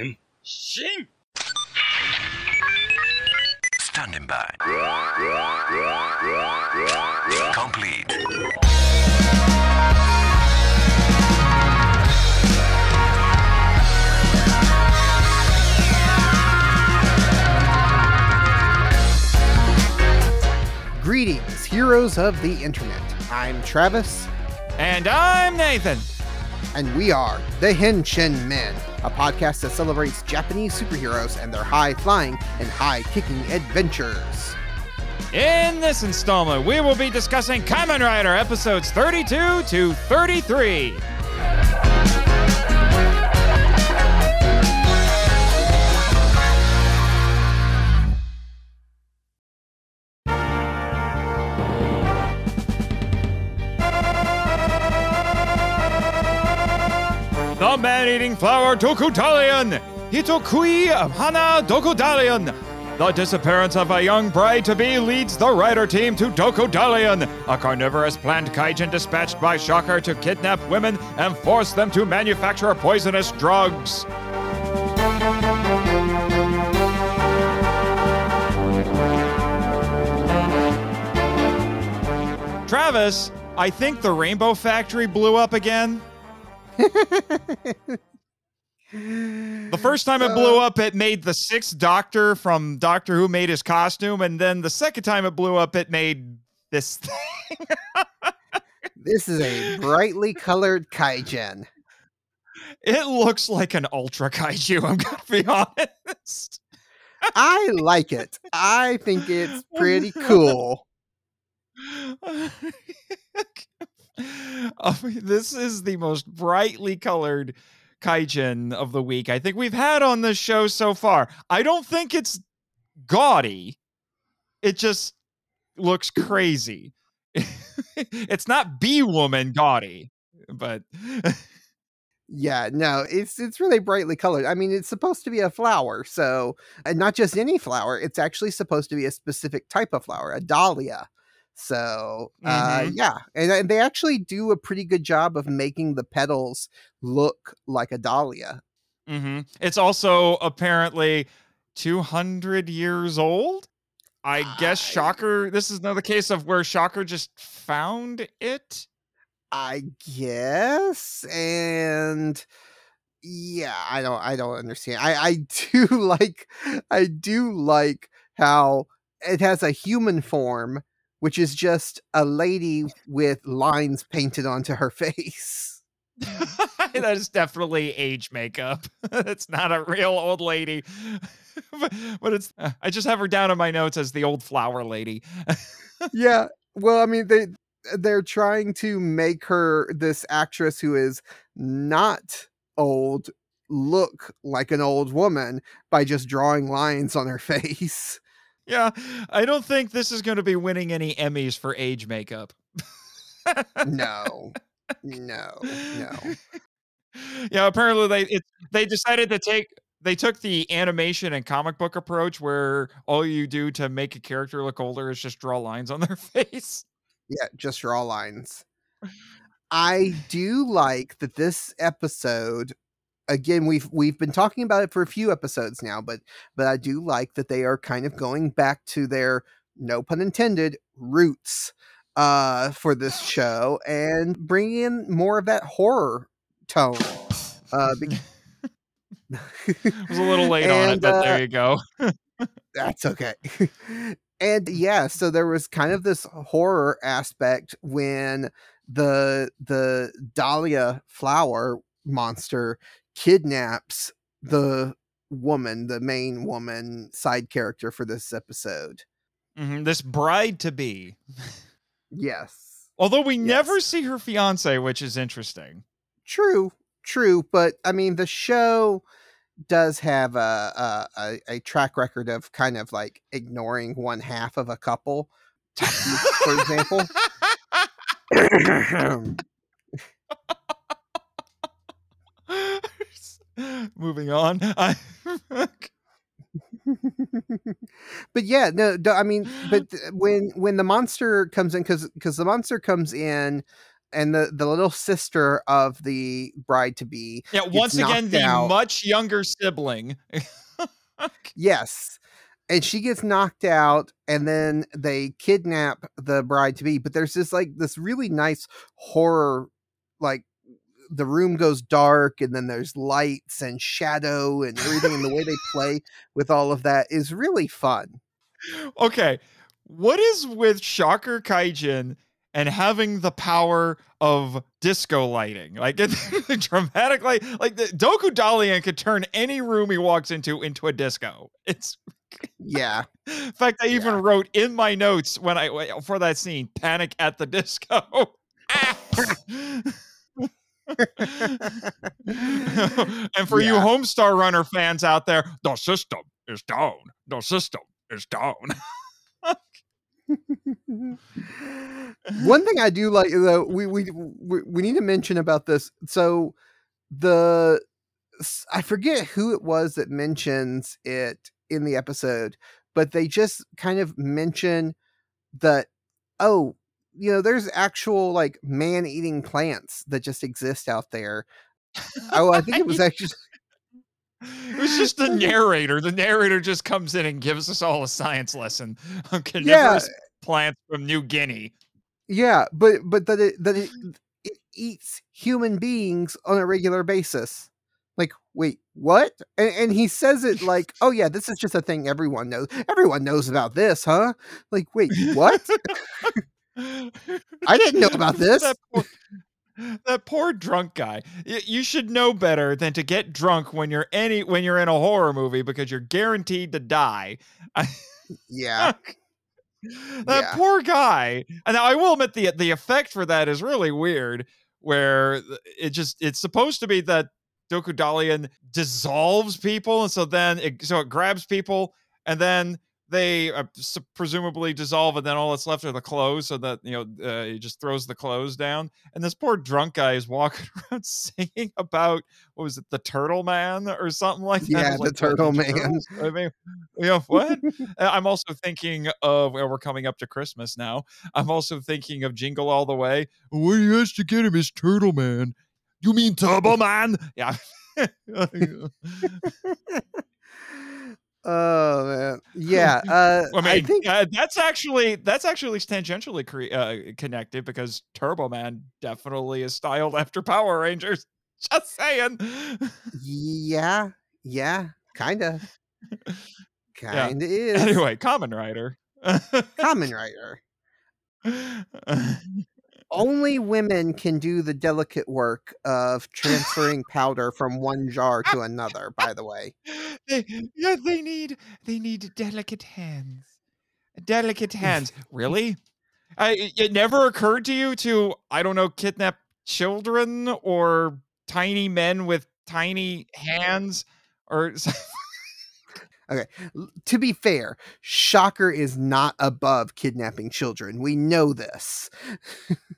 変身 Standing by. Complete. Greetings, heroes of the internet. I'm Travis, And I'm Nathan. And we are the Henshin Men, a podcast that celebrates Japanese superheroes and their high flying and high kicking adventures. In this installment, we will be discussing Kamen Rider episodes 32 to 33. Man-eating flower Dokudalion! Hitokui Hana Dokudalion! The disappearance of a young bride-to-be leads the rider team to Dokudalion, a carnivorous plant kaijin dispatched by Shocker to kidnap women and force them to manufacture poisonous drugs. Travis, I think the Rainbow Factory blew up again. The first time it blew up, it made the sixth Doctor from Doctor Who made his costume, and then the second time it blew up, it made this thing. This is a brightly colored kaijin. It looks like an Ultra Kaiju. I'm gonna be honest. I like it. I think it's pretty cool. Mean, um, this is the most brightly colored kaijin of the week I think we've had on this show so far. I don't think it's gaudy. It just looks crazy. it's not bee woman gaudy, but Yeah, no, it's it's really brightly colored. I mean, it's supposed to be a flower, so and not just any flower. It's actually supposed to be a specific type of flower, a dahlia. So, uh, Mhm. yeah, and, and they actually do a pretty good job of making the petals look like a dahlia. Mhm. it's also apparently 200 years old. I guess Shocker. This is another case of where Shocker just found it. I guess, and yeah, I don't, I don't understand. I, I do like, I do like how it has a human form, which is just a lady with lines painted onto her face. that is definitely age makeup. it's not a real old lady, but, it's. uh, I just have her down in my notes as the old flower lady. yeah, well, I mean, they they're trying to make her this actress who is not old look like an old woman by just drawing lines on her face. Yeah, I don't think this is going to be winning any Emmys for age makeup. no no no yeah, apparently they it, they decided to take they took the animation and comic book approach where all you do to make a character look older is just draw lines on their face. yeah just draw lines i do like that this episode again we've we've been talking about it for a few episodes now but but i do like that they are kind of going back to their no pun intended roots uh for this show and bringing in more of that horror tone uh be- I was a little late on it, but uh, there you go. That's okay. and yeah, so there was kind of this horror aspect when the the Dahlia flower monster kidnaps the woman, the main woman side character for this episode. Mhm, This bride to be. Yes. Although we never see her fiance, which is interesting. True, true, but I mean the show does have a, a a a track record of kind of like ignoring one half of a couple, for example. Moving on. I, but yeah, no, I mean, but when when the monster comes in, because because the monster comes in and the the little sister of the bride to be. Yeah, once again, the out. much younger sibling. Yes. And she gets knocked out, and then they kidnap the bride to be. But there's this like this really nice horror, like the room goes dark, and then there's lights and shadow and everything, and the way they play with all of that is really fun. okay, what is with Shocker Kaijin and having the power of disco lighting? Like it dramatically, like the Doku Dalian could turn any room he walks into into a disco. It's Yeah. in fact, I even Yeah. wrote in my notes when I for that scene, "Panic at the Disco." Ah! and for you Homestar Runner fans out there, the system is down. The system is down. One thing I do like though, we, we we we need to mention about this. So the I forget who it was that mentions it in the episode, but they just kind of mention that oh, you know, there's actual like man-eating plants that just exist out there. Oh, I think it was actually It was just the narrator. The narrator just comes in and gives us all a science lesson on carnivorous eh plants from New Guinea. yeah, but but that it that it, it eats human beings on a regular basis. Like, wait, what? And, and he says it like, oh yeah, this is just a thing everyone knows. Everyone knows about this, huh? Like, wait, what? I didn't know about this. That poor, that poor drunk guy. Y- You should know better than to get drunk when you're any when you're in a horror movie because you're guaranteed to die. Yeah, that Yeah. poor guy. And I will admit the the effect for that is really weird. Where it just it's supposed to be that Doku Dalian dissolves people, and so then it so it grabs people, and then they uh, presumably dissolve, and then all that's left are the clothes. So that you know uh, he just throws the clothes down, and this poor drunk guy is walking around singing about what was it, the Turtle Man or something like that. Yeah, the like, Turtle Man." Turtles?" I mean, you know what? Uh, I'm also thinking of well, we're coming up to Christmas now. I'm also thinking of Jingle All the Way. What he has to get him is Turtle Man. You mean Turbo Man? Yeah. oh man, yeah. Uh, I mean, I think uh, that's actually that's actually tangentially cre- uh, connected because Turbo Man definitely is styled after Power Rangers. Just saying. yeah, yeah, kind of, kind of is. anyway, Kamen Rider. Kamen Rider. Only women can do the delicate work of transferring powder from one jar to another. By the way, they, yeah, they need they need delicate hands. Delicate hands. really? I, it- it never occurred to you to I don't know kidnap children or tiny men with tiny hands or L- to be fair, Shocker is not above kidnapping children. We know this.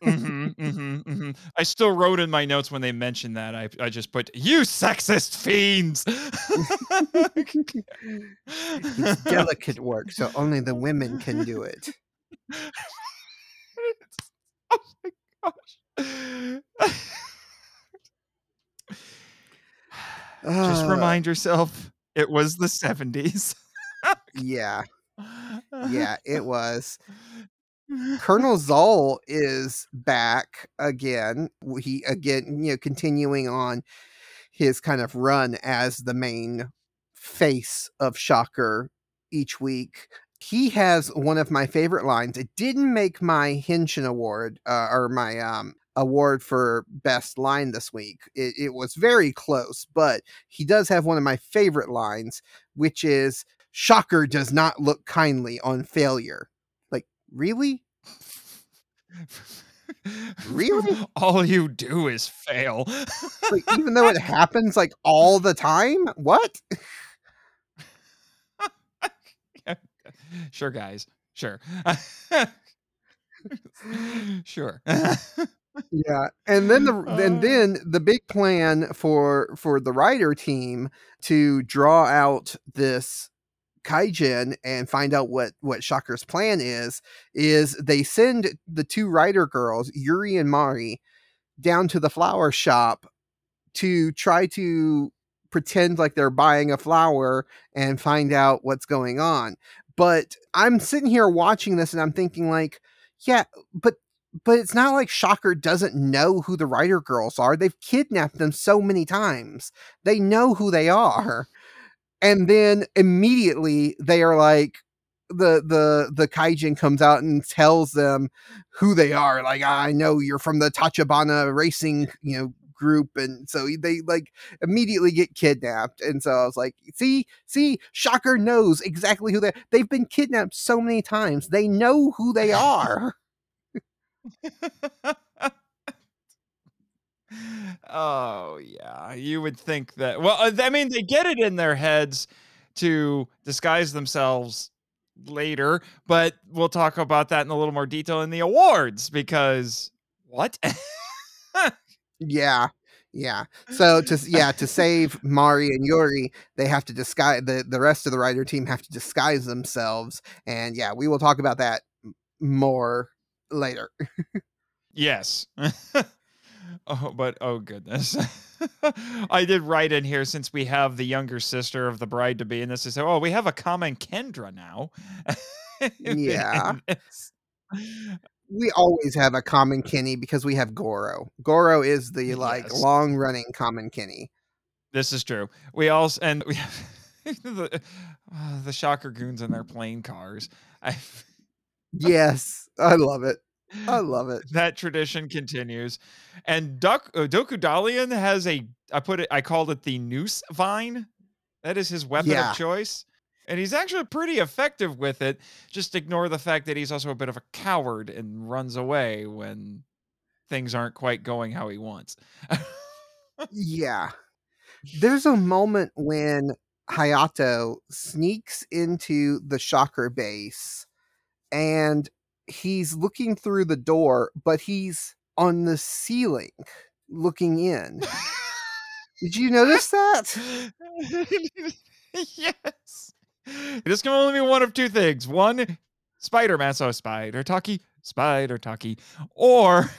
Mhm, mhm, mhm. I still wrote in my notes when they mentioned that. I, I just put you sexist fiends. It's delicate work, so only the women can do it. oh my gosh. Just Uh, remind yourself it was the 70s. Yeah, yeah, it was. Colonel Zol is back again. He again, you know, continuing on his kind of run as the main face of Shocker each week. He has one of my favorite lines. It didn't make my Henshin award uh, or my um award for best line this week. It, it was very close, but he does have one of my favorite lines, which is Shocker does not look kindly on failure. Like, really? Really? All you do is fail. Like, even though it happens like all the time? What? sure, guys. Sure. sure. Yeah. And then the Uh. and then the big plan for for the rider team to draw out this Kaijin and find out what what Shocker's plan is, is they send the two rider girls, Yuri and Mari, down to the flower shop to try to pretend like they're buying a flower and find out what's going on. But I'm sitting here watching this and I'm thinking like, yeah, but but it's not like Shocker doesn't know who the rider girls are. They've kidnapped them so many times. They know who they are. And then immediately they are like the the the kaijin comes out and tells them who they are. Like, I know you're from the Tachibana racing, you know, group and so they like immediately get kidnapped and so i was like see see shocker knows exactly who they they've been kidnapped so many times they know who they are oh yeah, you would think that. Well, uh, I mean, they get it in their heads to disguise themselves later, but we'll talk about that in a little more detail in the awards because what? yeah. Yeah. So to yeah, to save Mari and Yuri, they have to disguise the the rest of the rider team have to disguise themselves and yeah, we will talk about that more later. yes. oh, but oh goodness. I did write in here since we have the younger sister of the bride to be, and this is oh, we have a common Kendra now. yeah. we always have a common Kenny because we have Goro. Goro is the like yes. long running common Kenny. This is true. We also and we have the, uh, the shocker goons in their plane cars. I yes, I love it. I love it. That tradition continues. And Duck uh, Doku Dalian has a I put it I called it the noose vine. That is his weapon yeah. of choice. And he's actually pretty effective with it. Just ignore the fact that he's also a bit of a coward and runs away when things aren't quite going how he wants. yeah. There's a moment when Hayato sneaks into the shocker base and he's looking through the door, but he's on the ceiling looking in. Did you notice that? yes. This can only be one of two things. One, Spider Man, so Spider Taki, Spider Taki, or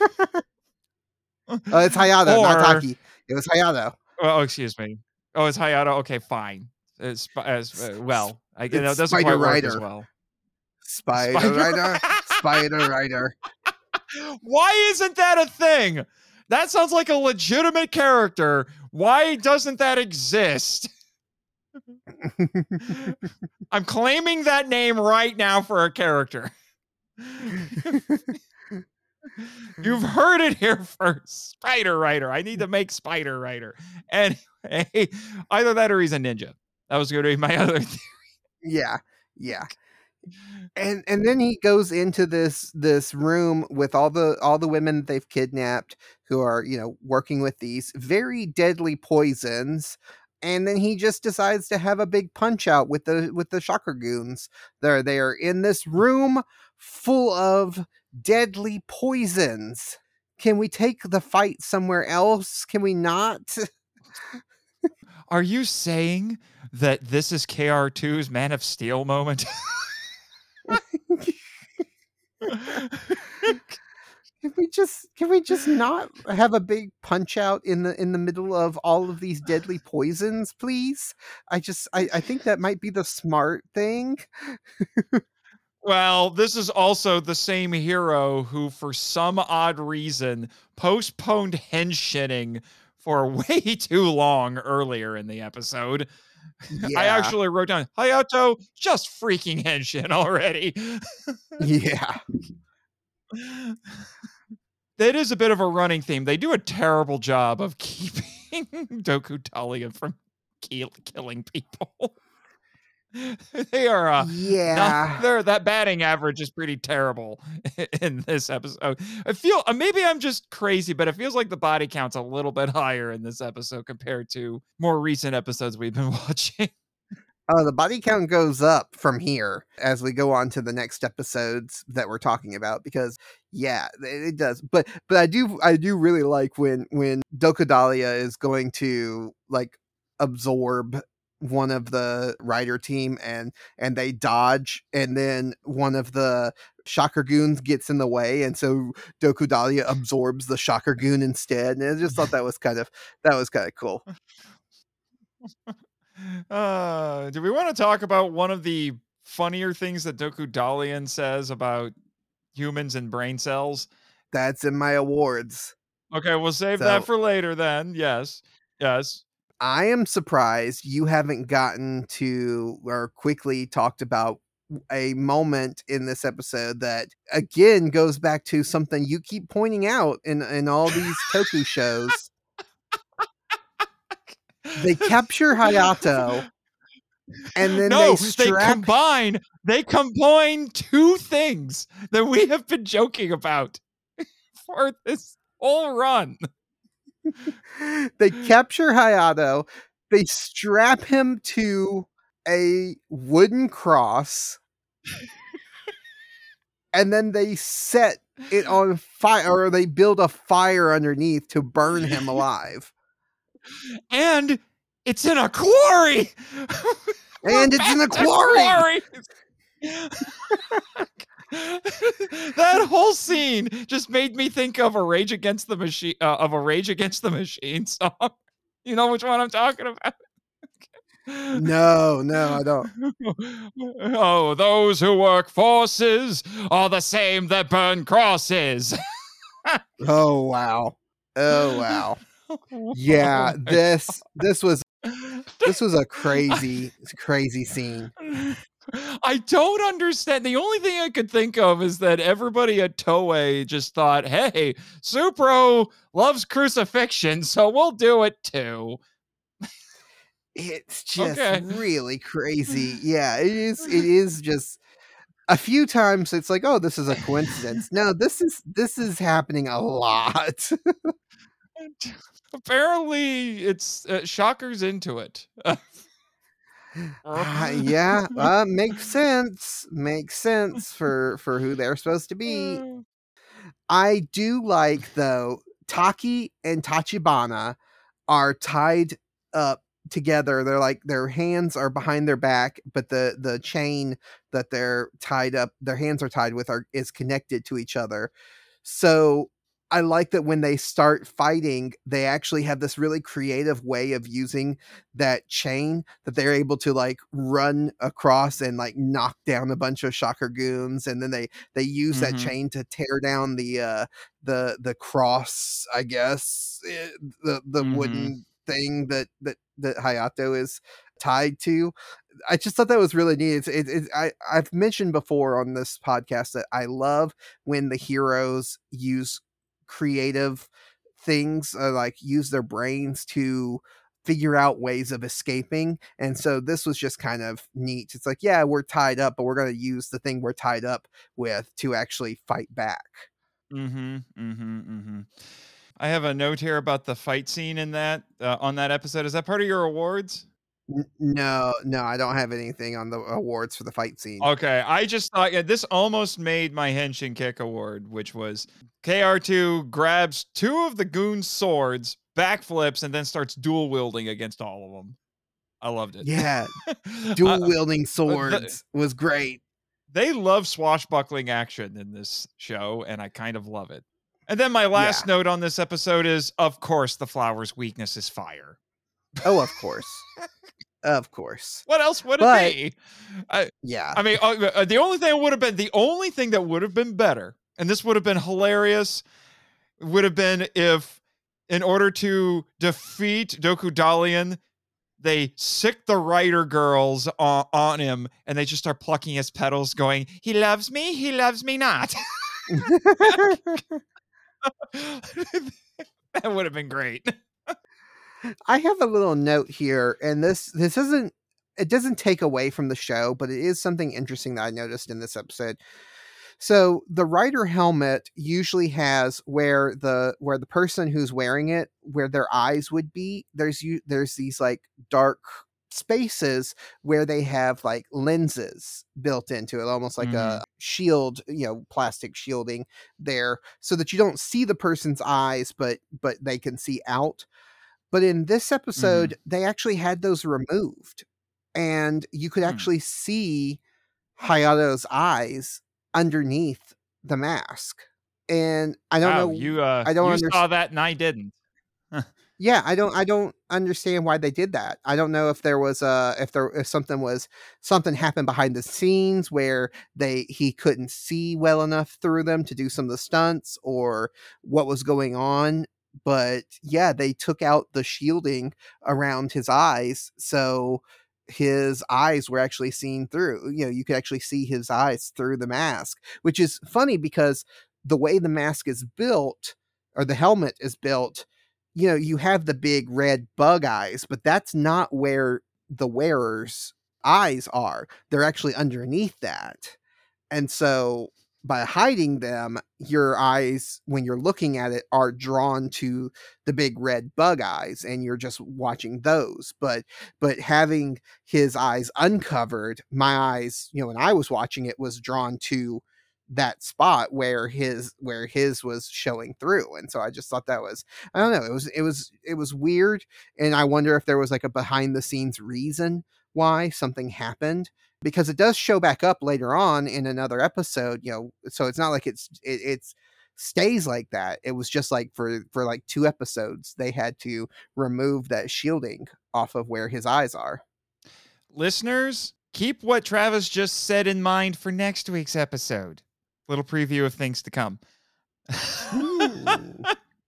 oh, it's Hayato, or, not Taki. It was Hayato. Oh, excuse me. Oh, it's Hayato. Okay, fine. It's, as uh, well. I get it doesn't quite Rider. work as well. Spider, Spider Rider. Spider Rider. Why isn't that a thing? That sounds like a legitimate character. Why doesn't that exist? I'm claiming that name right now for a character. You've heard it here first. Spider Rider. I need to make Spider Rider. And either that or he's a ninja. That was going to be my other theory. Yeah. Yeah and and then he goes into this this room with all the all the women they've kidnapped who are you know working with these very deadly poisons and then he just decides to have a big punch out with the with the shocker goons they're they're in this room full of deadly poisons. Can we take the fight somewhere else? Can we not? Are you saying that this is kr2's man of steel moment can we just can we just not have a big punch out in the in the middle of all of these deadly poisons please? I just i, I think that might be the smart thing. Well this is also the same hero who for some odd reason postponed henshinning for way too long earlier in the episode yeah. I actually wrote down Hayato just freaking henshin already. yeah. That is a bit of a running theme. They do a terrible job of keeping Doku Dalian from kill- killing people. they are uh, yeah. not, that batting average is pretty terrible in this episode. I feel uh, maybe i'm just crazy but it feels like the body count's a little bit higher in this episode compared to more recent episodes we've been watching. Oh, the body count goes up from here as we go on to the next episodes that we're talking about because yeah, it, does. But but I do I do really like when when Doku Dalian is going to like absorb one of the rider team and and they dodge and then one of the shocker goons gets in the way and so Doku Dahlia absorbs the shocker goon instead and I just thought that was kind of that was kind of cool. Uh, do we want to talk about one of the funnier things that Doku Dalian says about humans and brain cells? That's in my awards. Okay, we'll save that for later then. Yes. Yes. I am surprised you haven't gotten to or quickly talked about a moment in this episode that again goes back to something you keep pointing out in in all these Toku shows. They capture Hayato and then no, they strap combine. They combine two things that we have been joking about for this whole run. They capture Hayato, they strap him to a wooden cross, and then they set it on fire, or they build a fire underneath to burn him alive. And it's in a quarry. And it's in a to quarry. that whole scene just made me think of a Rage Against the Machine uh, of a Rage Against the Machine song. You know which one I'm talking about? No, no, I don't. oh, those who work forces are the same that burn crosses. Oh wow. Oh wow. Yeah, this this was this was a crazy crazy scene. I don't understand. The only thing I could think of is that everybody at Toei just thought, hey, Supro loves crucifixion, so we'll do it too. It's just Okay. really crazy. Yeah, it is it is just a few times it's like, oh, this is a coincidence. No, this is this is happening a lot. Apparently, it's uh, Shocker's into it. Ah, yeah, uh, makes sense. Makes sense for for who they're supposed to be. I do like though Taki and Tachibana are tied up together. They're like their hands are behind their back, but the the chain that they're tied up, their hands are tied with are is connected to each other. So I like that when they start fighting, they actually have this really creative way of using that chain that they're able to like run across and like knock down a bunch of shocker goons and then they they use that Mhm. chain to tear down the uh the the cross i guess eh, the the Mhm. wooden thing that that that hayato is tied to i just thought that was really neat it's, it, it, i i've mentioned before on this podcast that i love when the heroes use creative things uh, like use their brains to figure out ways of escaping and so this was just kind of neat it's like yeah we're tied up but we're going to use the thing we're tied up with to actually fight back Mm-hmm. Mm-hmm. Mm-hmm. I have a note here about the fight scene in that uh, on that episode. Is that part of your awards? No no i don't have anything on the awards for the fight scene Okay, I just thought yeah, this almost made my Henshin Kick award, which was KR2 grabs two of the goon's swords, backflips, and then starts dual wielding against all of them. I loved it. yeah Uh, dual wielding swords was great they love swashbuckling action in this show, and I kind of love it. And then my last note on this episode is, of course, the flower's weakness is fire. Oh of course of course What else would But- it be? I, yeah I mean, uh, uh, the only thing would have been the only thing that would have been better, and this would have been hilarious, would have been if, in order to defeat Doku Dalian, they sick the rider girls on, on him, and they just start plucking his petals, going, "He loves me, he loves me not." that would have been great. I have a little note here, and this this isn't it doesn't take away from the show, but it is something interesting that I noticed in this episode. So the rider helmet usually has where the where the person who's wearing it, where their eyes would be, there's you there's these like dark spaces where they have like lenses built into it almost like mm-hmm. a shield you know plastic shielding there so that you don't see the person's eyes but but they can see out but in this episode they actually had those removed and you could Hmm. actually see Hayato's eyes underneath the mask. And I don't Wow, know you uh I don't you saw that and I didn't. yeah i don't i don't understand why they did that i don't know if there was a if there if something was something happened behind the scenes where they he couldn't see well enough through them to do some of the stunts or what was going on but yeah they took out the shielding around his eyes so his eyes were actually seen through you know you could actually see his eyes through the mask which is funny because the way the mask is built or the helmet is built you know, you have the big red bug eyes, but that's not where the wearer's eyes are. They're actually underneath that. And so by hiding them, your eyes, when you're looking at it, are drawn to the big red bug eyes and you're just watching those. But but having his eyes uncovered, my eyes, you know, when I was watching it was drawn to that spot where his where his was showing through and so i just thought that was i don't know it was it was it was weird and i wonder if there was like a behind the scenes reason why something happened because it does show back up later on in another episode you know so it's not like it's it, it's stays like that it was just like for for like two episodes they had to remove that shielding off of where his eyes are Listeners, keep what Travis just said in mind for next week's episode. Little preview of things to come. Hmm.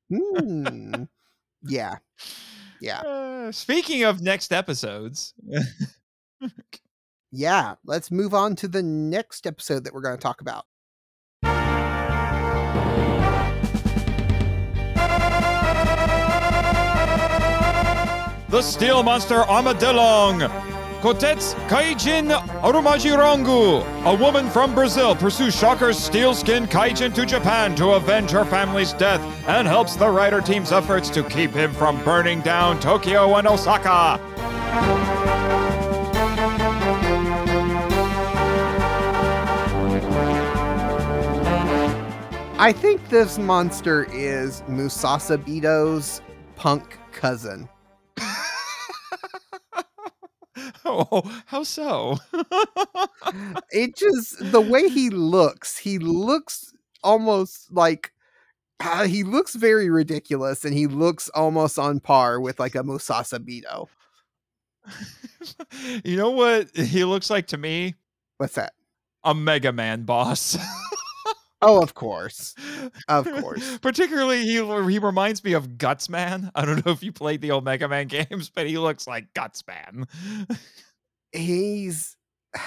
Hmm. yeah yeah Uh, speaking of next episodes, yeah let's move on to the next episode that we're going to talk about the Steel Monster Armadillong. Kotetsu Kaijin Arumajirangu. A woman from Brazil pursues Shocker's steel skinned Kaijin to Japan to avenge her family's death and helps the Rider team's efforts to keep him from burning down Tokyo and Osaka. I think this monster is Musasabito's punk cousin. oh, how so? It just the way he looks, he looks almost like uh, he looks very ridiculous and he looks almost on par with like a Musasabito. you know what he looks like to me? What's that? A Mega Man boss. Oh, of course. Of course. Particularly, he he reminds me of Gutsman. I don't know if you played the old Mega Man games, but he looks like Gutsman. He's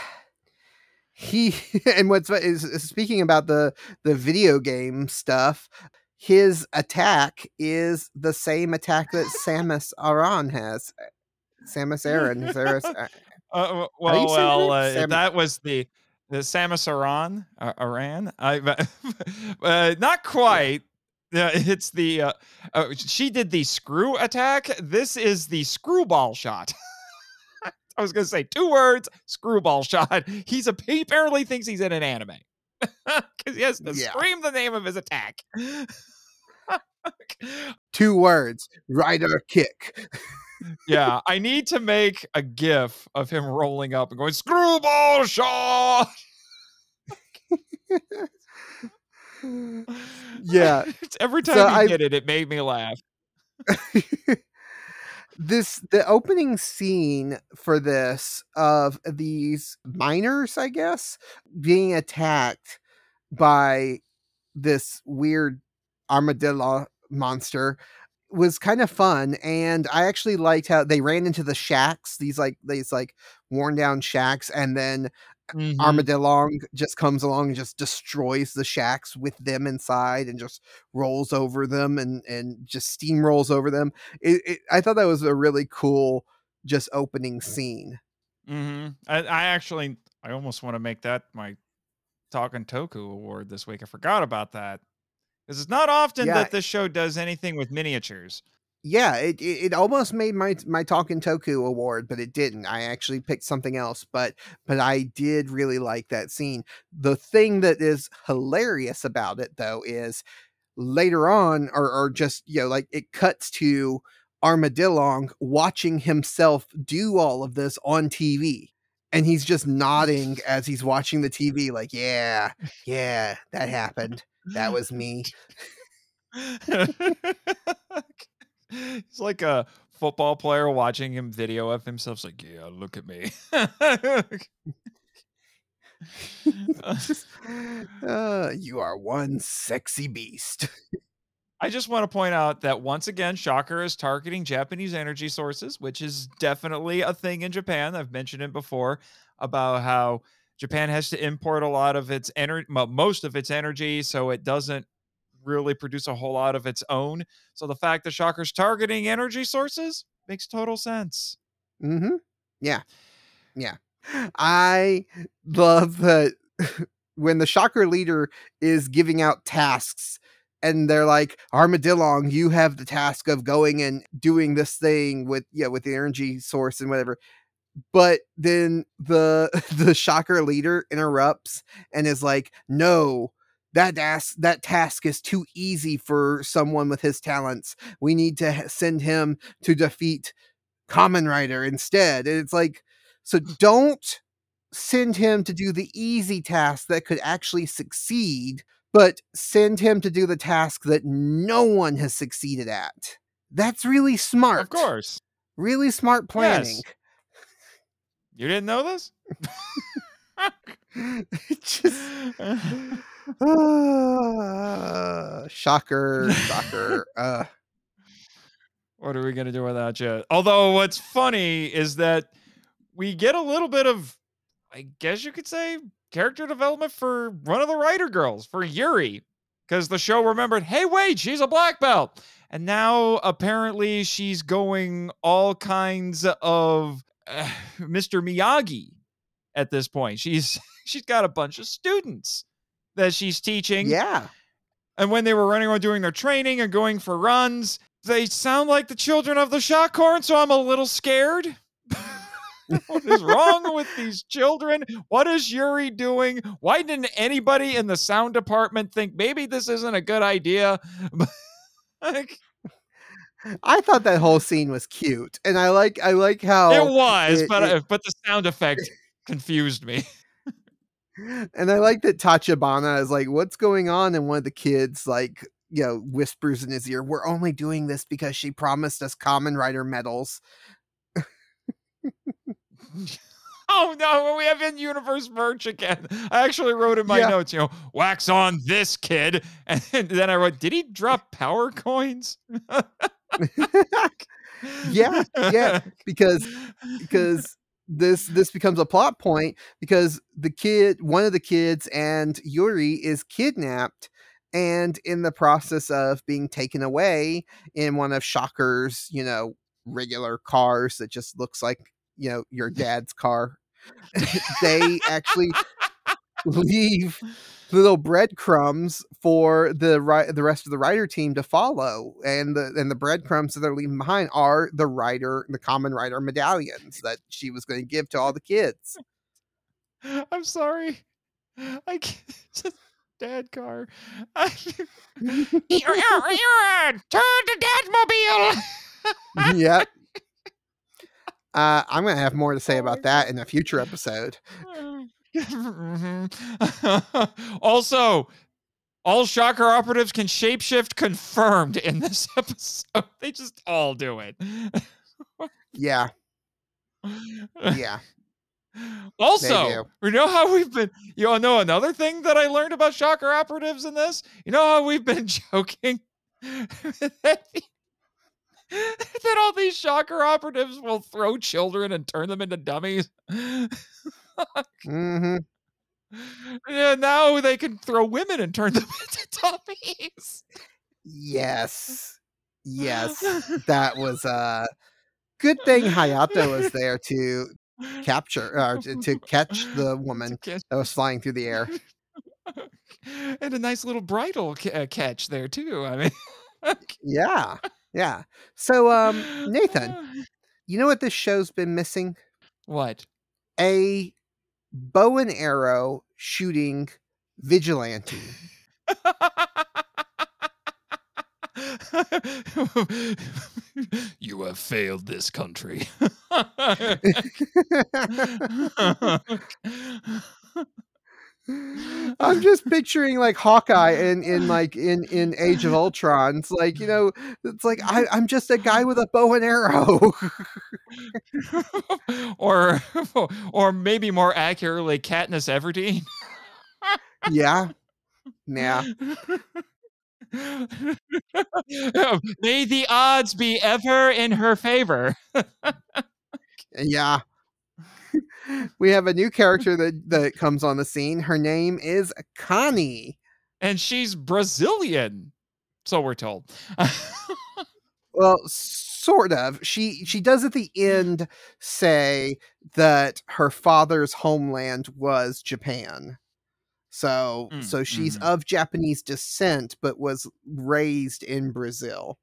he and what's is speaking about the the video game stuff his attack is the same attack that Samus Aran has Samus Aran Samus, uh, Uh, well, well, uh, Sam- that was the Samus Aran. Uh, Aran. I, uh, not quite. Yeah, it's the uh, uh, she did the screw attack. This is the screwball shot. I was gonna say two words: screwball shot. He's a he apparently thinks he's in an anime because he has to Yeah. scream the name of his attack. two words rider kick yeah, I need to make a gif of him rolling up and going screwball shot. yeah every So time he I- did it, it made me laugh. this the opening scene for this of these miners i guess being attacked by this weird armadillo monster was kind of fun and i actually liked how they ran into the shacks these like these like worn down shacks and then Mhm. Armadillong just comes along and just destroys the shacks with them inside and just rolls over them and and just steamrolls over them. It, it, I thought that was a really cool just opening scene. Mhm. I, I actually, I almost want to make that my Talking Toku award this week. I forgot about that. Because it's not often Yeah. that eh this show does anything with miniatures. Yeah, it, it almost made my my Talking Toku award, but it didn't. I actually picked something else, but but I did really like that scene. The thing that is hilarious about it though is later on or or just you know like it cuts to Armadillon watching himself do all of this on TV. And he's just nodding as he's watching the TV, like, yeah, yeah, that happened. That was me. He's like a football player watching him video of himself. It's like, yeah, look at me. Uh, you are one sexy beast. I just want to point out that once again, Shocker is targeting Japanese energy sources, which is definitely a thing in Japan. I've mentioned it before about how Japan has to import a lot of its energy, most of its energy, so it doesn't really produce a whole lot of its own. So the fact that Shocker's targeting energy sources makes total sense. Mm-hmm. Yeah. Yeah. I love that when the Shocker leader is giving out tasks and they're like armadillon you have the task of going and doing this thing with yeah with the energy source and whatever but then the the shocker leader interrupts and is like no that task that task is too easy for someone with his talents we need to send him to defeat Kamen Rider instead and it's like so don't send him to do the easy task that could actually succeed but send him to do the task that no one has succeeded at. That's really smart. Of course. Really smart planning. Yes. You didn't know this? just uh, shocker, shocker. Uh. What are we gonna do without you? Although what's funny is that we get a little bit of, I guess you could say, character development for one of the rider girls, for Yuri, because the show remembered, hey, wait, she's a black belt. And now apparently she's going all kinds of uh, Mr. Miyagi at this point. She's she's got a bunch of students that she's teaching. Yeah. And when they were running around doing their training and going for runs, they sound like the children of the shock horn, so I'm a little scared. what is wrong with these children? What is Yuri doing? Why didn't anybody in the sound department think maybe this isn't a good idea? I thought that whole scene was cute, and I like I like how it was, it, but it, uh, but the sound effect confused me. And I like that Tachibana is like, "What's going on?" And one of the kids like you know whispers in his ear, "We're only doing this because she promised us Kamen Rider medals." oh no, we have in universe merch again. I actually wrote in my yeah. notes, you know, wax on this kid. And then I wrote, did he drop power coins? yeah, yeah. Because because this this becomes a plot point because the kid one of the kids and Yuri is kidnapped and in the process of being taken away in one of Shocker's, you know, regular cars that just looks like you know your dad's car they actually leave little breadcrumbs for the right the rest of the rider team to follow and the and the breadcrumbs that they're leaving behind are the writer, the Kamen Rider medallions that she was going to give to all the kids. I'm sorry. I can't dad car. Turn to dad's mobile yep. Uh, I'm going to have more to say about that in a future episode. Mm-hmm. also, all shocker operatives can shapeshift confirmed in this episode. They just all do it. yeah. Yeah. Also, you know how we've been, you know, another thing that I learned about shocker operatives in this? You know how we've been joking that all these shocker operatives will throw children and turn them into dummies. mm-hmm. Yeah, now they can throw women and turn them into dummies. Yes. Yes. That was a uh, good thing Hayato was there to capture or uh, to, to catch the woman catch. that was flying through the air. and a nice little bridal ca- uh, catch there too. I mean, yeah. Yeah. So, um, Nathan, you know what this show's been missing? What? A bow and arrow shooting vigilante. you have failed this country. I'm just picturing like Hawkeye in in like in in Age of Ultron. It's like you know, it's like I, I'm just a guy with a bow and arrow. or or maybe more accurately Katniss Everdeen. yeah, yeah. May the odds be ever in her favor. Yeah. We have a new character that that comes on the scene. Her name is Connie. And she's Brazilian. So we're told. Well, sort of. She she does at the end say that her father's homeland was Japan. So Mm, so she's mhm. of Japanese descent but was raised in Brazil.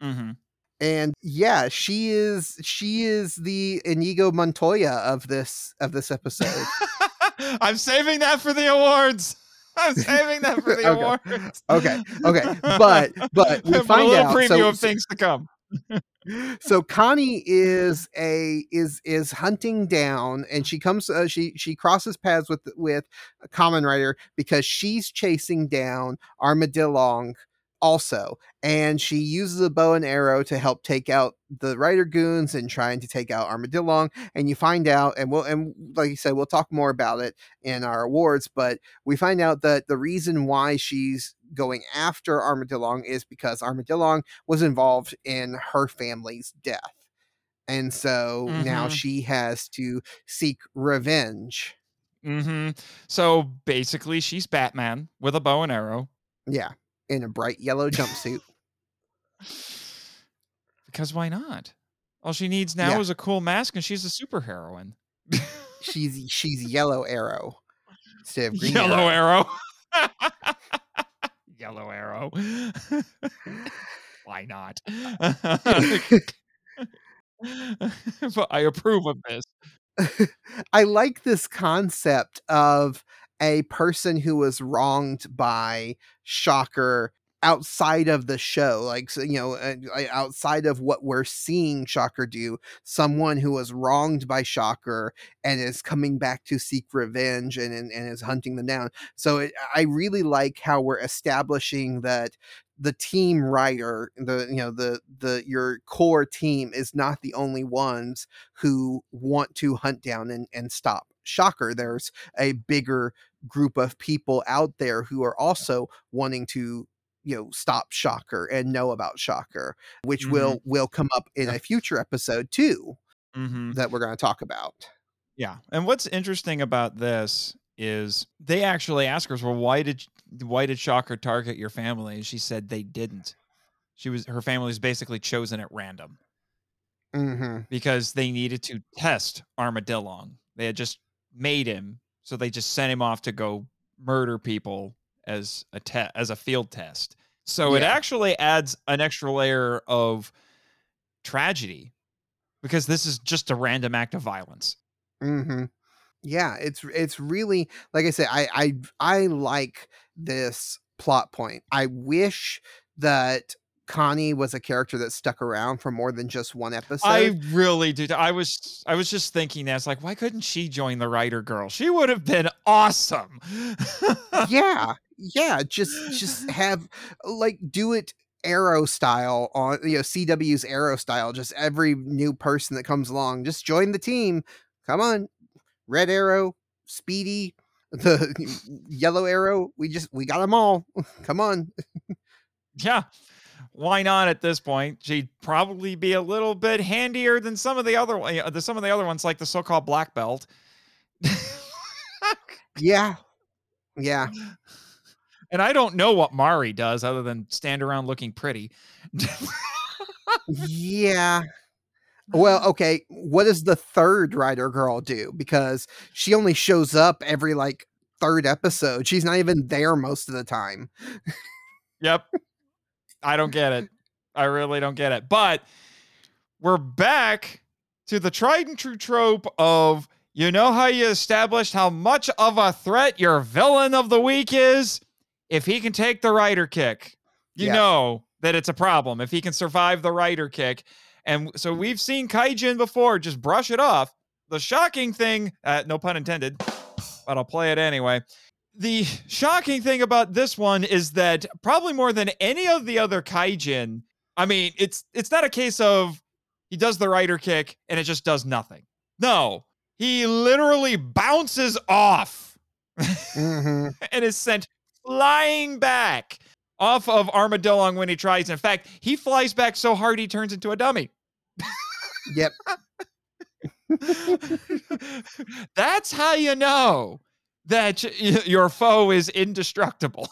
hmm And yeah, she is she is the Inigo Montoya of this of this episode. I'm saving that for the awards. I'm saving that for the Okay. awards. Okay, okay, but- but we Have a little out, preview so- of things to come. so Connie is a is is hunting down and she comes uh, she she crosses paths with with a Kamen Rider because she's chasing down Armadillong also and she uses a bow and arrow to help take out the rider goons and trying to take out Armadillong and you find out and we'll and like you said we'll talk more about it in our awards but we find out that the reason why she's going after Armadillong is because Armadillong was involved in her family's death. And so now Mhm. she has to seek revenge. mm-hmm. So basically, she's Batman with a bow and arrow. Yeah, in a bright yellow jumpsuit. Because why not? All she needs now Yeah. is a cool mask, and she's a superheroine. she's she's Yellow Arrow instead of Green Yellow Arrow. arrow. Yellow arrow. why not? but I approve of this. I like this concept of a person who was wronged by Shocker outside of the show like you know uh, outside of what we're seeing Shocker do someone who was wronged by Shocker and is coming back to seek revenge and and, and is hunting them down. So it, I really like how we're establishing that the team rider the you know the the your core team is not the only ones who want to hunt down and, and stop shocker there's a bigger group of people out there who are also wanting to you know stop shocker and know about shocker which Mhm. will will come up in a future episode too Mm-hmm. that we're going to talk about Yeah. And what's interesting about this is they actually ask her, "Well, why did why did Shocker target your family?" And she said they didn't. She was her family was basically chosen at random hmm because they needed to test Armadillong. They had just made him, so they just sent him off to go murder people as a te- as a field test. So it actually adds an extra layer of tragedy because this is just a random act of violence. hmm Yeah, it's it's really like I said, I I I like this plot point. I wish that Connie was a character that stuck around for more than just one episode. I really did. I was I was just thinking that it's like, why couldn't she join the rider girl? She would have been awesome. yeah, yeah, just just have like do it arrow style on you know CW's arrow style. Just every new person that comes along, just join the team. Come on, red arrow, speedy, the yellow arrow. We just we got them all. Come on. yeah. Why not at this point? She'd probably be a little bit handier than some of the other uh, some of the other ones, like the so-called black belt. Yeah, yeah. and I don't know what Mari does other than stand around looking pretty. Yeah. Well, okay. What does the third rider girl do? Because she only shows up every like third episode. She's not even there most of the time. Yep. I don't get it. I really don't get it. But we're back to the tried and true trope of you know how you established how much of a threat your villain of the week is? If he can take the rider kick, you Yeah. know that it's a problem if he can survive the rider kick. And so we've seen Kaijin before just brush it off. The shocking thing, uh, no pun intended, but I'll play it anyway. The shocking thing about this one is that probably more than any of the other Kaijin, I mean, it's it's not a case of he does the rider kick and it just does nothing. No, he literally bounces off Mhm. and is sent flying back off of Armadillong when he tries. In fact, he flies back so hard he turns into a dummy. Yep. That's how you know that your foe is indestructible.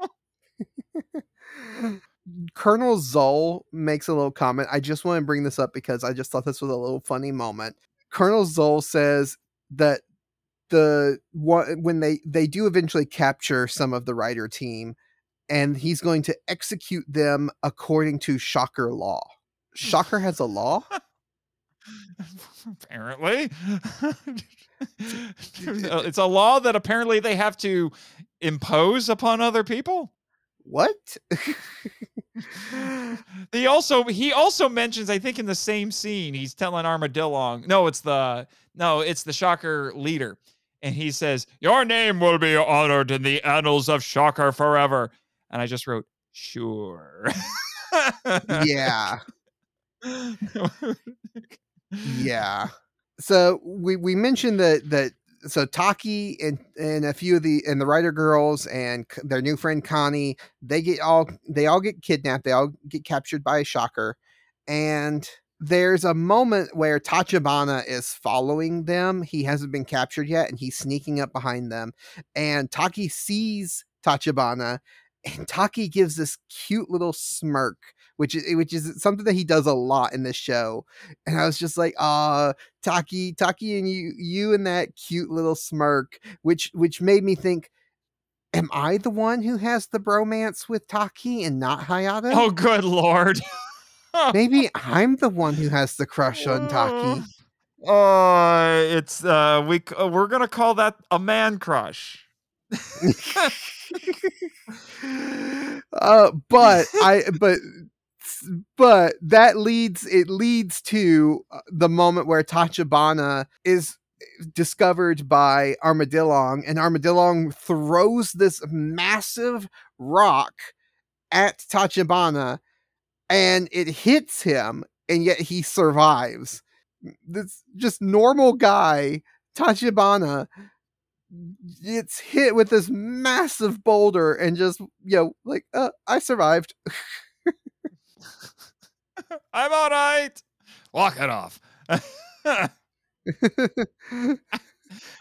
Colonel Zol makes a little comment. I just want to bring this up because I just thought this was a little funny moment. Colonel Zol says that the when they they do eventually capture some of the rider team, and he's going to execute them according to Shocker law. Shocker has a law. apparently. it's a law that apparently they have to impose upon other people. What? He also he also mentions, I think in the same scene, he's telling Armadillong, no, it's the no, it's the Shocker leader. And he says, Your name will be honored in the annals of Shocker forever. And I just wrote, sure. yeah. Yeah. So we we mentioned that that so taki and and a few of the and the rider girls and their new friend connie they get all they all get kidnapped they all get captured by a shocker and there's a moment where tachibana is following them he hasn't been captured yet and he's sneaking up behind them and taki sees tachibana and taki gives this cute little smirk which is which is something that he does a lot in this show and I was just like, uh, Taki, Taki, and you, you and that cute little smirk, which which made me think, am I the one who has the bromance with Taki and not Hayato? oh, good lord. Maybe I'm the one who has the crush on Taki. Uh, it's uh, we uh, we're gonna call that a man crush. uh, but I, but but that leads it leads to uh, the moment where Tachibana is discovered by Armadillong, and Armadillong throws this massive rock at Tachibana, and it hits him, and yet he survives. This just normal guy, Tachibana, gets hit with this massive boulder, and just you know, like, uh, I survived. I'm all right. Walk it off. it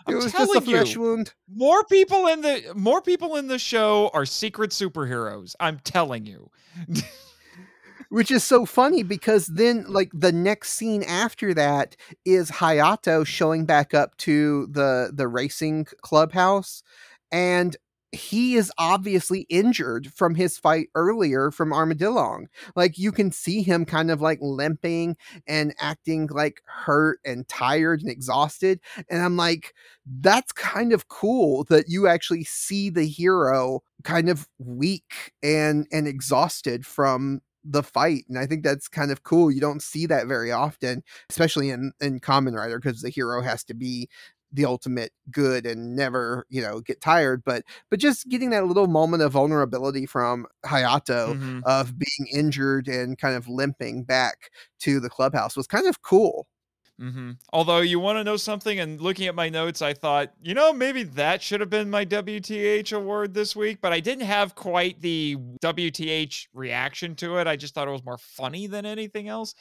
I'm was just a telling flesh you. wound. more people in the more people in the show are secret superheroes. I'm telling you. which is so funny because then like the next scene after that is Hayato showing back up to the the racing clubhouse and he is obviously injured from his fight earlier from Armadillong. Like you can see him kind of like limping and acting like hurt and tired and exhausted. And I'm like, that's kind of cool that you actually see the hero kind of weak and and exhausted from the fight and i think that's kind of cool you don't see that very often especially in in Kamen Rider because the hero has to be the ultimate good and never you know get tired but but just getting that little moment of vulnerability from hayato Mhm. of being injured and kind of limping back to the clubhouse was kind of cool Mm-hmm. Although you want to know something, and looking at my notes, I thought, you know, maybe that should have been my WTH award this week, but I didn't have quite the WTH reaction to it. I just thought it was more funny than anything else.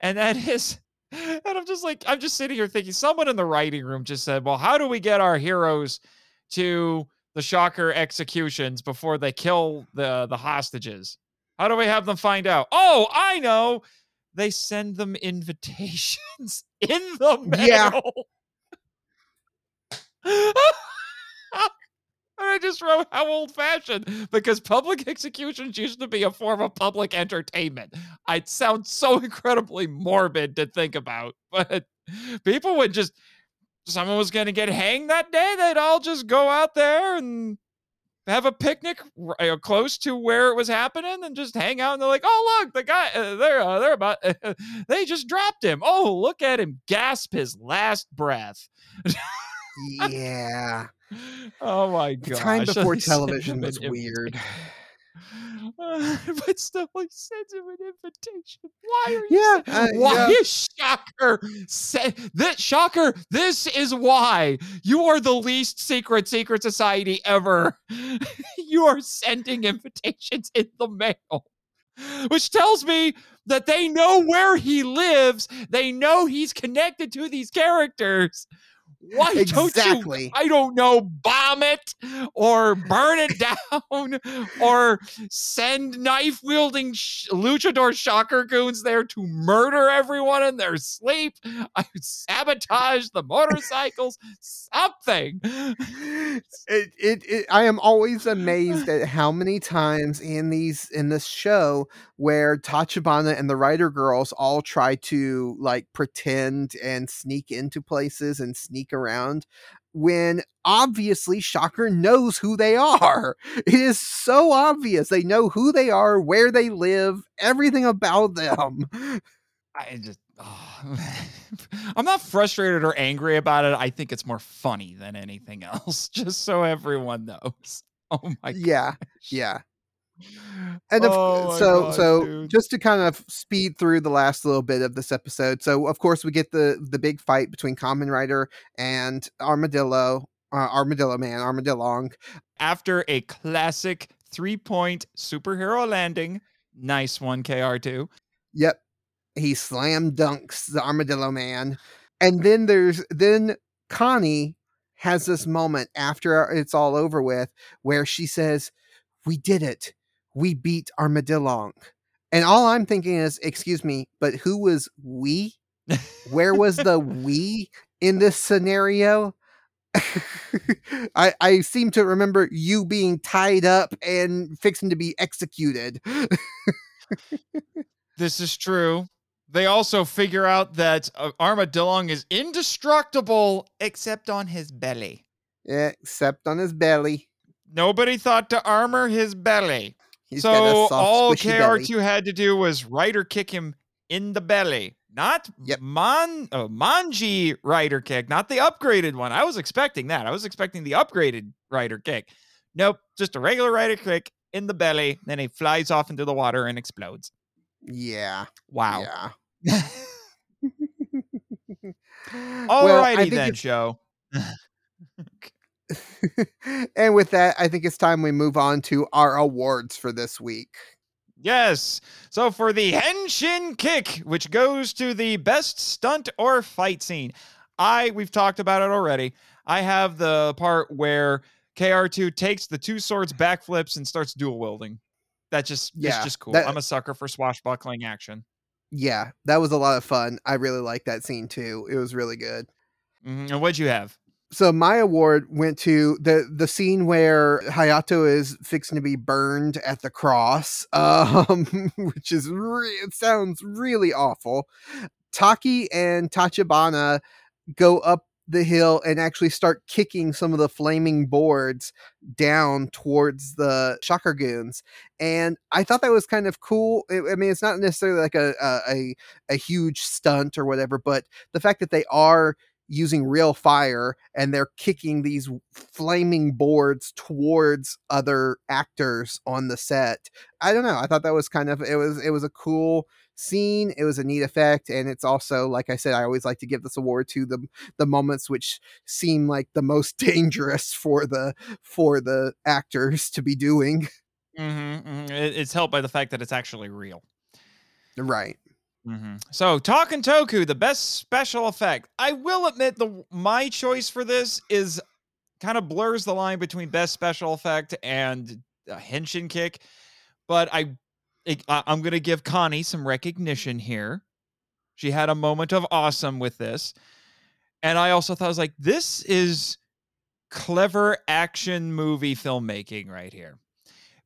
And that is, and I'm just like, I'm just sitting here thinking, someone in the writing room just said, well, how do we get our heroes to the shocker executions before they kill the the hostages? How do we have them find out? Oh, I know they send them invitations in the mail. Yeah. And I just wrote how old fashioned because public executions used to be a form of public entertainment. It sounds so incredibly morbid to think about, but people would just, someone was going to get hanged that day, they'd all just go out there and have a picnic uh, close to where it was happening and just hang out. And they're like, "Oh, look, the guy, uh, they're uh, they're about, they just dropped him. Oh, look at him gasp his last breath." yeah. oh my god! time before television was weird. but still, he sends him an invitation. Why are you? Yeah, uh, why yeah. is Shocker? Say that Shocker. This is why you are the least secret secret society ever. you are sending invitations in the mail, which tells me that they know where he lives. They know he's connected to these characters. Why don't you I don't know, bomb it or burn it down or send knife wielding sh- luchador shocker goons there to murder everyone in their sleep. I sabotage the motorcycles, something. It, it, it, I am always amazed at how many times in these in this show where Tachibana and the rider girls all try to like pretend and sneak into places and sneak around when obviously Shocker knows who they are. It is so obvious. They know who they are, where they live, everything about them. I just. oh. I'm not frustrated or angry about it. I think it's more funny than anything else, just so everyone knows. Oh my yeah, yeah. And of, Oh so God, so dude. just to kind of speed through the last little bit of this episode. So of course we get the the big fight between Kamen Rider and Armadillo, uh, Armadillo Man, Armadillong. after a classic three point superhero landing. Nice one, KR2. Yep. He slam dunks the Armadillo Man. And then there's then Connie has this moment after it's all over with where she says, "We did it. We beat Armadillong." And all I'm thinking is, "Excuse me, but who was we? Where was the we in this scenario?" I, I seem to remember you being tied up and fixing to be executed. This is true. They also figure out that uh, Armadillong is indestructible except on his belly. Except on his belly. Nobody thought to armor his belly. He's so soft, all. KR2 had to do was rider kick him in the belly. Not Yep. Mon oh, uh, Manji rider kick, not the upgraded one. I was expecting that. I was expecting the upgraded rider kick. Nope, just a regular rider kick in the belly. Then he flies off into the water and explodes. Yeah. Wow. Yeah. Alrighty Well, think then, show. and with that, I think it's time we move on to our awards for this week. Yes. So for the Henshin kick, which goes to the best stunt or fight scene, I we've talked about it already. I have the part where KR2 takes the two swords backflips and starts dual wielding. That just Yeah, it's just cool. that- I'm a sucker for swashbuckling action. Yeah, that was a lot of fun. I really liked that scene too. It was really good. Mhm. And what'd you have? So my award went to the the scene where Hayato is fixing to be burned at the cross, um, which is re- it sounds really awful. Taki and Tachibana go up the hill and actually start kicking some of the flaming boards down towards the shocker goons. And i thought that was kind of cool. I I mean it's not necessarily like a a a huge stunt or whatever but the fact that they are using real fire and they're kicking these flaming boards towards other actors on the set. I don't know i thought that was kind of it was it was a cool scene it was a neat effect and it's also like i said i always like to give this award to the the moments which seem like the most dangerous for the for the actors to be doing. Mm-hmm, it's helped by the fact that it's actually real. right hmm So, Talking Toku, the best special effect. I will admit the my choice for this is kind of blurs the line between best special effect and a henshin kick, but I, I I'm gonna give Connie some recognition here. She had a moment of awesome with this, and I also thought I was like, this is clever action movie filmmaking right here.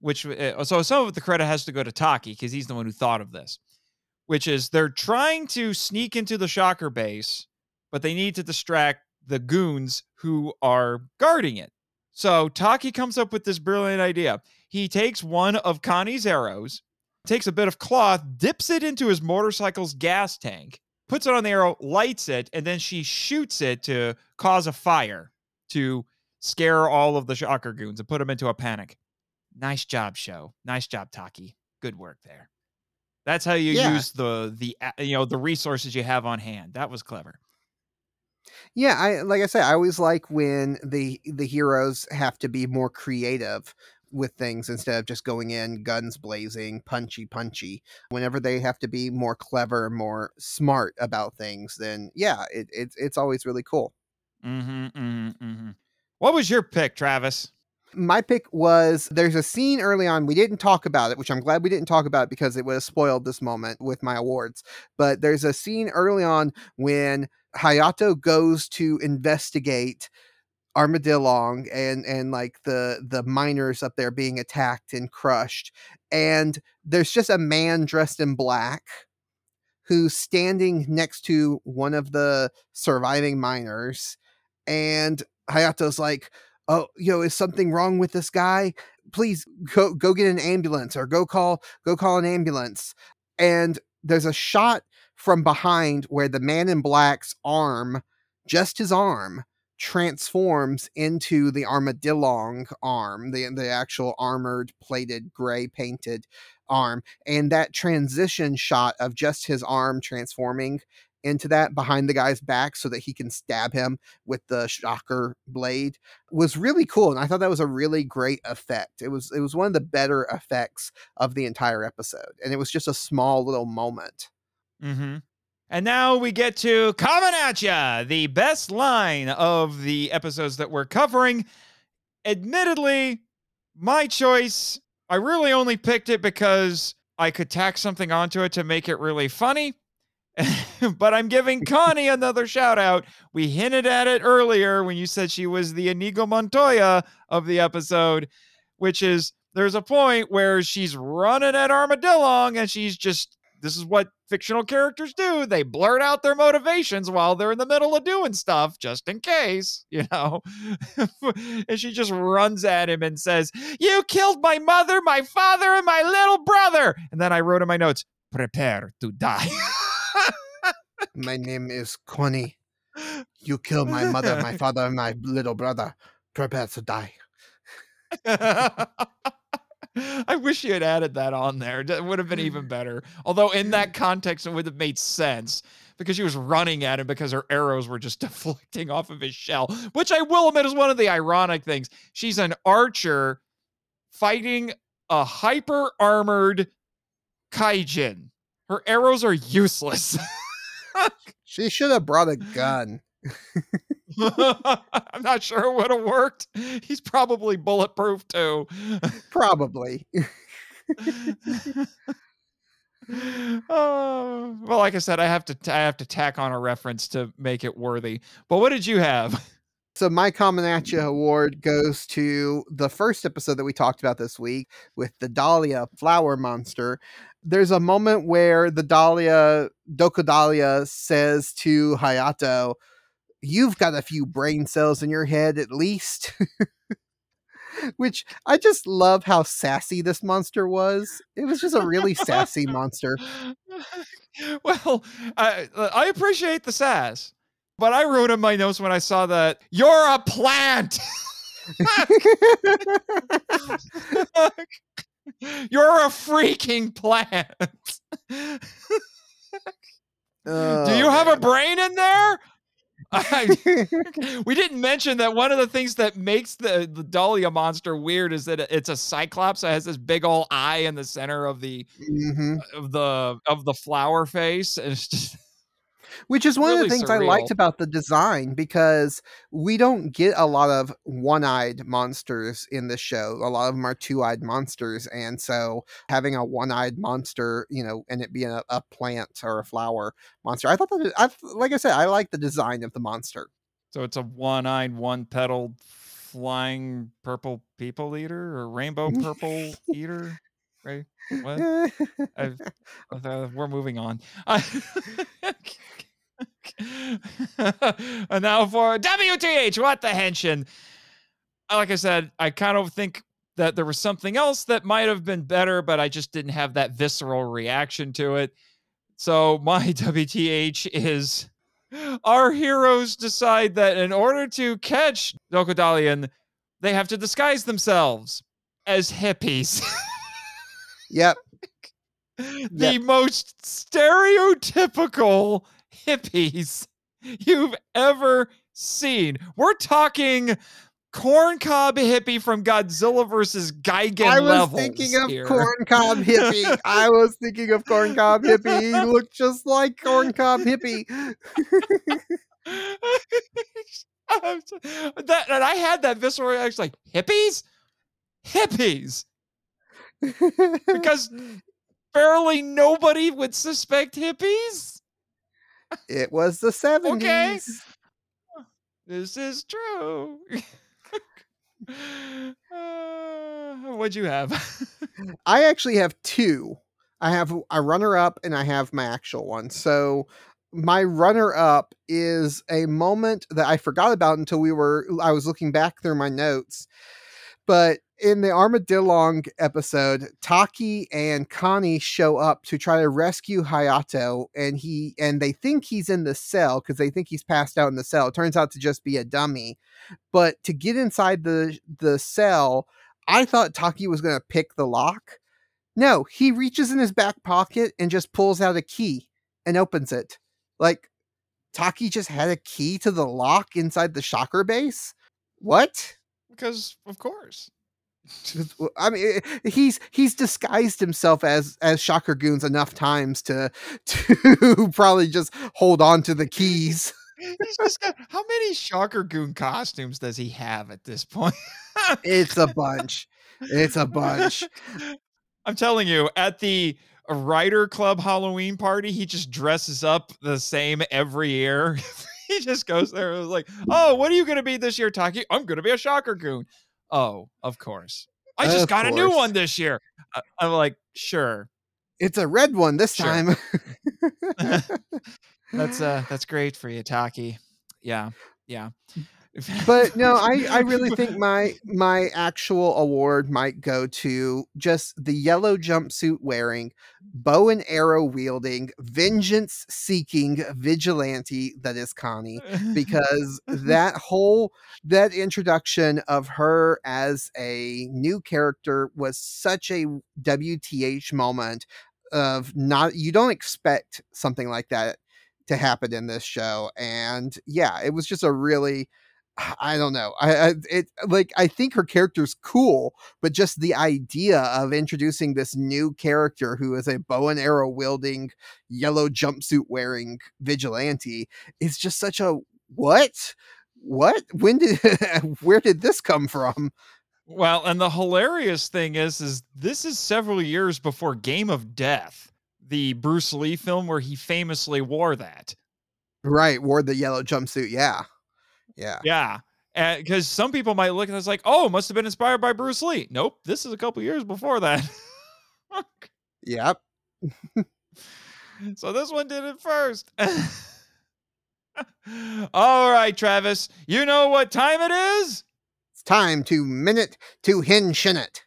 Which uh, so some of the credit has to go to Taki because he's the one who thought of this which is they're trying to sneak into the shocker base, but they need to distract the goons who are guarding it. So Taki comes up with this brilliant idea. He takes one of Connie's arrows, takes a bit of cloth, dips it into his motorcycle's gas tank, puts it on the arrow, lights it, and then she shoots it to cause a fire to scare all of the shocker goons and put them into a panic. Nice job, show. Nice job, Taki. Good work there. That's how you Yeah. use the the you know the resources you have on hand. That was clever. Yeah, I like I say, I always like when the the heroes have to be more creative with things instead of just going in guns blazing, punchy punchy. Whenever they have to be more clever, more smart about things, then yeah, it, it's it's always really cool. Mm-hmm, mm-hmm, mm-hmm. What was your pick, Travis? My pick was there's a scene early on we didn't talk about it, which I'm glad we didn't talk about because it would have spoiled this moment with my awards. But there's a scene early on when Hayato goes to investigate Armadillong and and like the the miners up there being attacked and crushed and there's just a man dressed in black who's standing next to one of the surviving miners and Hayato's like oh yo is something wrong with this guy? Please go go get an ambulance or go call go call an ambulance. And there's a shot from behind where the man in black's arm just his arm transforms into the armadillong arm the the actual armored plated gray painted arm. And that transition shot of just his arm transforming into that behind the guy's back so that he can stab him with the shocker blade was really cool and i thought that was a really great effect it was it was one of the better effects of the entire episode and it was just a small little moment Mm-hmm. And now we get to Coming At Ya, the best line of the episodes that we're covering. Admittedly, my choice, I really only picked it because I could tack something onto it to make it really funny. but I'm giving Connie another shout out. We hinted at it earlier when you said she was the Inigo Montoya of the episode, which is there's a point where she's running at Armadillong and she's just this is what fictional characters do. They blurt out their motivations while they're in the middle of doing stuff, just in case, you know. and she just runs at him and says, You killed my mother, my father, and my little brother. And then I wrote in my notes, Prepare to die. My name is connie you killed my mother my father and my little brother prepare to die I wish you had added that on there. It would have been even better. Although in that context, it would have made sense because she was running at him because her arrows were just deflecting off of his shell, which I will admit is one of the ironic things. She's an archer fighting a hyper armored kaijin. Her arrows are useless. she should have brought a gun I'm not sure it would have worked. He's probably bulletproof too. probably oh, well, like I said, I have to I have to tack on a reference to make it worthy. But what did you have? So my Ya award goes to the first episode that we talked about this week with the Dahlia flower monster. There's a moment where the Dahlia Dokodalia says to Hayato, "You've got a few brain cells in your head at least." Which I just love how sassy this monster was. It was just a really sassy monster. well, I I appreciate the sass. But I wrote in my notes when I saw that you're a plant. you're a freaking plant. Do you have a brain in there? I- we didn't mention that one of the things that makes the, the Dahlia monster weird is that it's a cyclops that has this big old eye in the center of the Mhm. of the of the flower face. And it's just Which is one of the things I liked about the design because we don't get a lot of one eyed monsters in this show. A lot of them are two eyed monsters. And so having a one eyed monster, you know, and it being a, a plant or a flower monster, I thought that, I, like I said, I like the design of the monster. so it's a one-eyed, one-petaled flying purple people eater or rainbow purple eater, right? What? I've, uh, we're moving on. and now for WTH, what the henshin? like I said, I kind of think that there was something else that might have been better, but I just didn't have that visceral reaction to it. So my WTH is our heroes decide that in order to catch Dokodalian, they have to disguise themselves as hippies. Yep. the Yep. most stereotypical hippies you've ever seen. We're talking corncob hippie from Godzilla versus Gigan I was thinking of here. corncob hippie. I was thinking of corncob hippie. He looked just like corncob hippie. that and I had that visceral reaction like hippies? Hippies. Because barely nobody would suspect hippies. it was the 70s. Okay. This is true. uh, what'd you have? I actually have two. I have a runner up and I have my actual one. So my runner up is a moment that I forgot about until we were I was looking back through my notes. But in the Armadillong episode, Taki and Connie show up to try to rescue Hayato and he and they think he's in the cell because they think he's passed out in the cell. It turns out to just be a dummy. But to get inside the the cell, I thought Taki was going to pick the lock. No, he reaches in his back pocket and just pulls out a key and opens it. Like Taki just had a key to the lock inside the shocker base. What? because of course. I mean, eh, he's he's disguised himself as as Shocker Goons enough times to to probably just hold on to the keys. He's just got how many shocker goon costumes does he have at this point? It's a bunch. It's a bunch. I'm telling you, at the Rider Club Halloween party, he just dresses up the same every year. he just goes there and was like, "Oh, what are you going to be this year, Taki? I'm going to be a shocker goon." Oh, of course. I just Of got a new one this year. I'm like, sure. It's a red one this Sure. time. That's uh that's great for you, Taki. Yeah. Yeah. But no, I, I really think my my actual award might go to just the yellow jumpsuit wearing, bow and arrow wielding, vengeance seeking vigilante that is Connie. because that whole that introduction of her as a new character was such a WTH moment of not you don't expect something like that to happen in this show and yeah it was just a really I don't know. I, I it like I think her character's cool, but just the idea of introducing this new character who is a bow and arrow wielding, yellow jumpsuit wearing vigilante is just such a what? What? When did where did this come from? Well, and the hilarious thing is, is this is several years before Game of Death, the Bruce Lee film where he famously wore that. Right, wore the yellow jumpsuit. Yeah. Yeah. Yeah. Because some people might look at this like, oh, must have been inspired by Bruce Lee. Nope. This is a couple years before that. Yep. so this one did it first. All right, Travis. You know what time it is? It's time to minute to henshin it.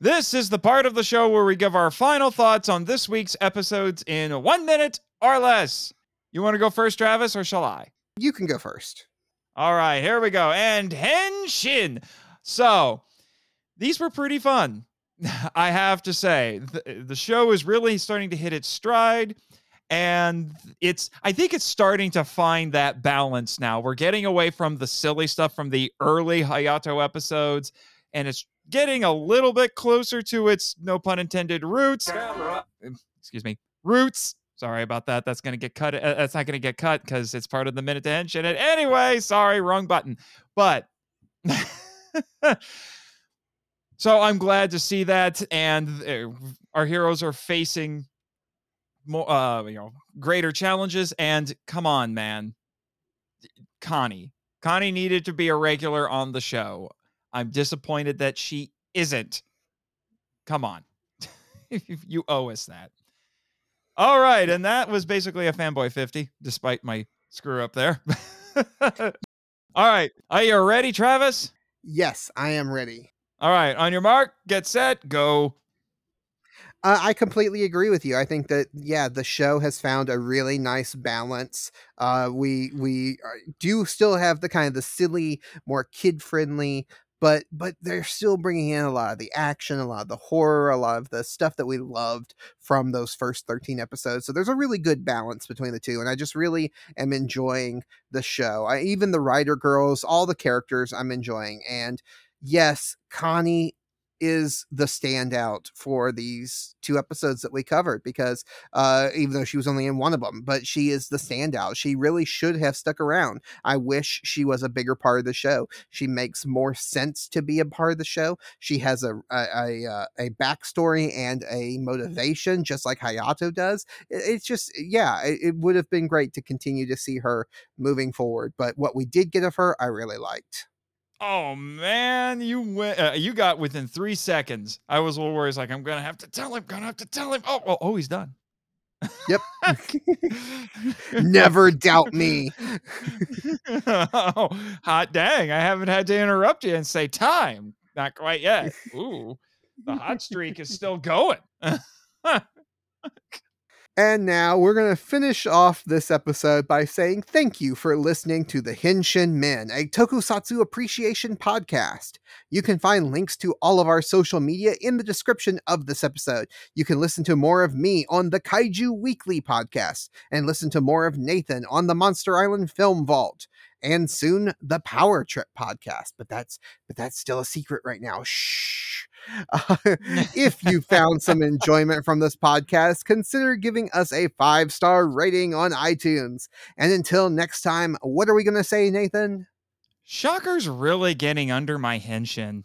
This is the part of the show where we give our final thoughts on this week's episodes in one minute or less. You want to go first, Travis, or shall I? You can go first. All right, here we go. And Henshin. So, these were pretty fun. I have to say, the, the show is really starting to hit its stride. And it's, I think it's starting to find that balance now. We're getting away from the silly stuff from the early Hayato episodes, and it's getting a little bit closer to its, no pun intended, roots. Excuse me, roots. Sorry about that. That's going to get cut. uh, That's not going to get cut because it's part of the minute to end shit. Anyway, sorry, wrong button. But so I'm glad to see that, and uh, our heroes are facing more, uh, you know, greater challenges. And come on, man, Connie. Connie needed to be a regular on the show. I'm disappointed that she isn't. Come on, you owe us that. All right, and that was basically a fanboy 50, despite my screw up there. All right. Are you ready, Travis? Yes, I am ready. All right. On your mark, get set, go. Uh, I completely agree with you. I think that yeah, the show has found a really nice balance. Uh, we we uh, do still have the kind of the silly, more kid friendly, but but they're still bringing in a lot of the action, a lot of the horror, a lot of the stuff that we loved from those first 13 episodes. So there's a really good balance between the two and I just really am enjoying the show. I even the rider girls, all the characters I'm enjoying and yes, Connie is the standout for these two episodes that we covered because uh, even though she was only in one of them, but she is the standout. She really should have stuck around. I wish she was a bigger part of the show. She makes more sense to be a part of the show. She has a a, a, uh, a backstory and a motivation, just like Hayato does. It's just yeah, it, it would have been great to continue to see her moving forward. But what we did get of her, I really liked. Oh man, you went. Uh, you got within three seconds. I was a little worried. Like I'm gonna have to tell him. Gonna have to tell him. Oh, oh, oh he's done. Yep. Never doubt me. oh, hot dang! I haven't had to interrupt you and say time. Not quite yet. Ooh, the hot streak is still going. And now we're going to finish off this episode by saying thank you for listening to the Henshin Men, a tokusatsu appreciation podcast. You can find links to all of our social media in the description of this episode. You can listen to more of me on the Kaiju Weekly podcast and listen to more of Nathan on the Monster Island Film Vault and soon the Power Trip podcast. But that's but that's still a secret right now. Shh. Uh, if you found some enjoyment from this podcast, consider giving us a five star rating on iTunes. And until next time, what are we going to say, Nathan? Shocker's really getting under my henshin.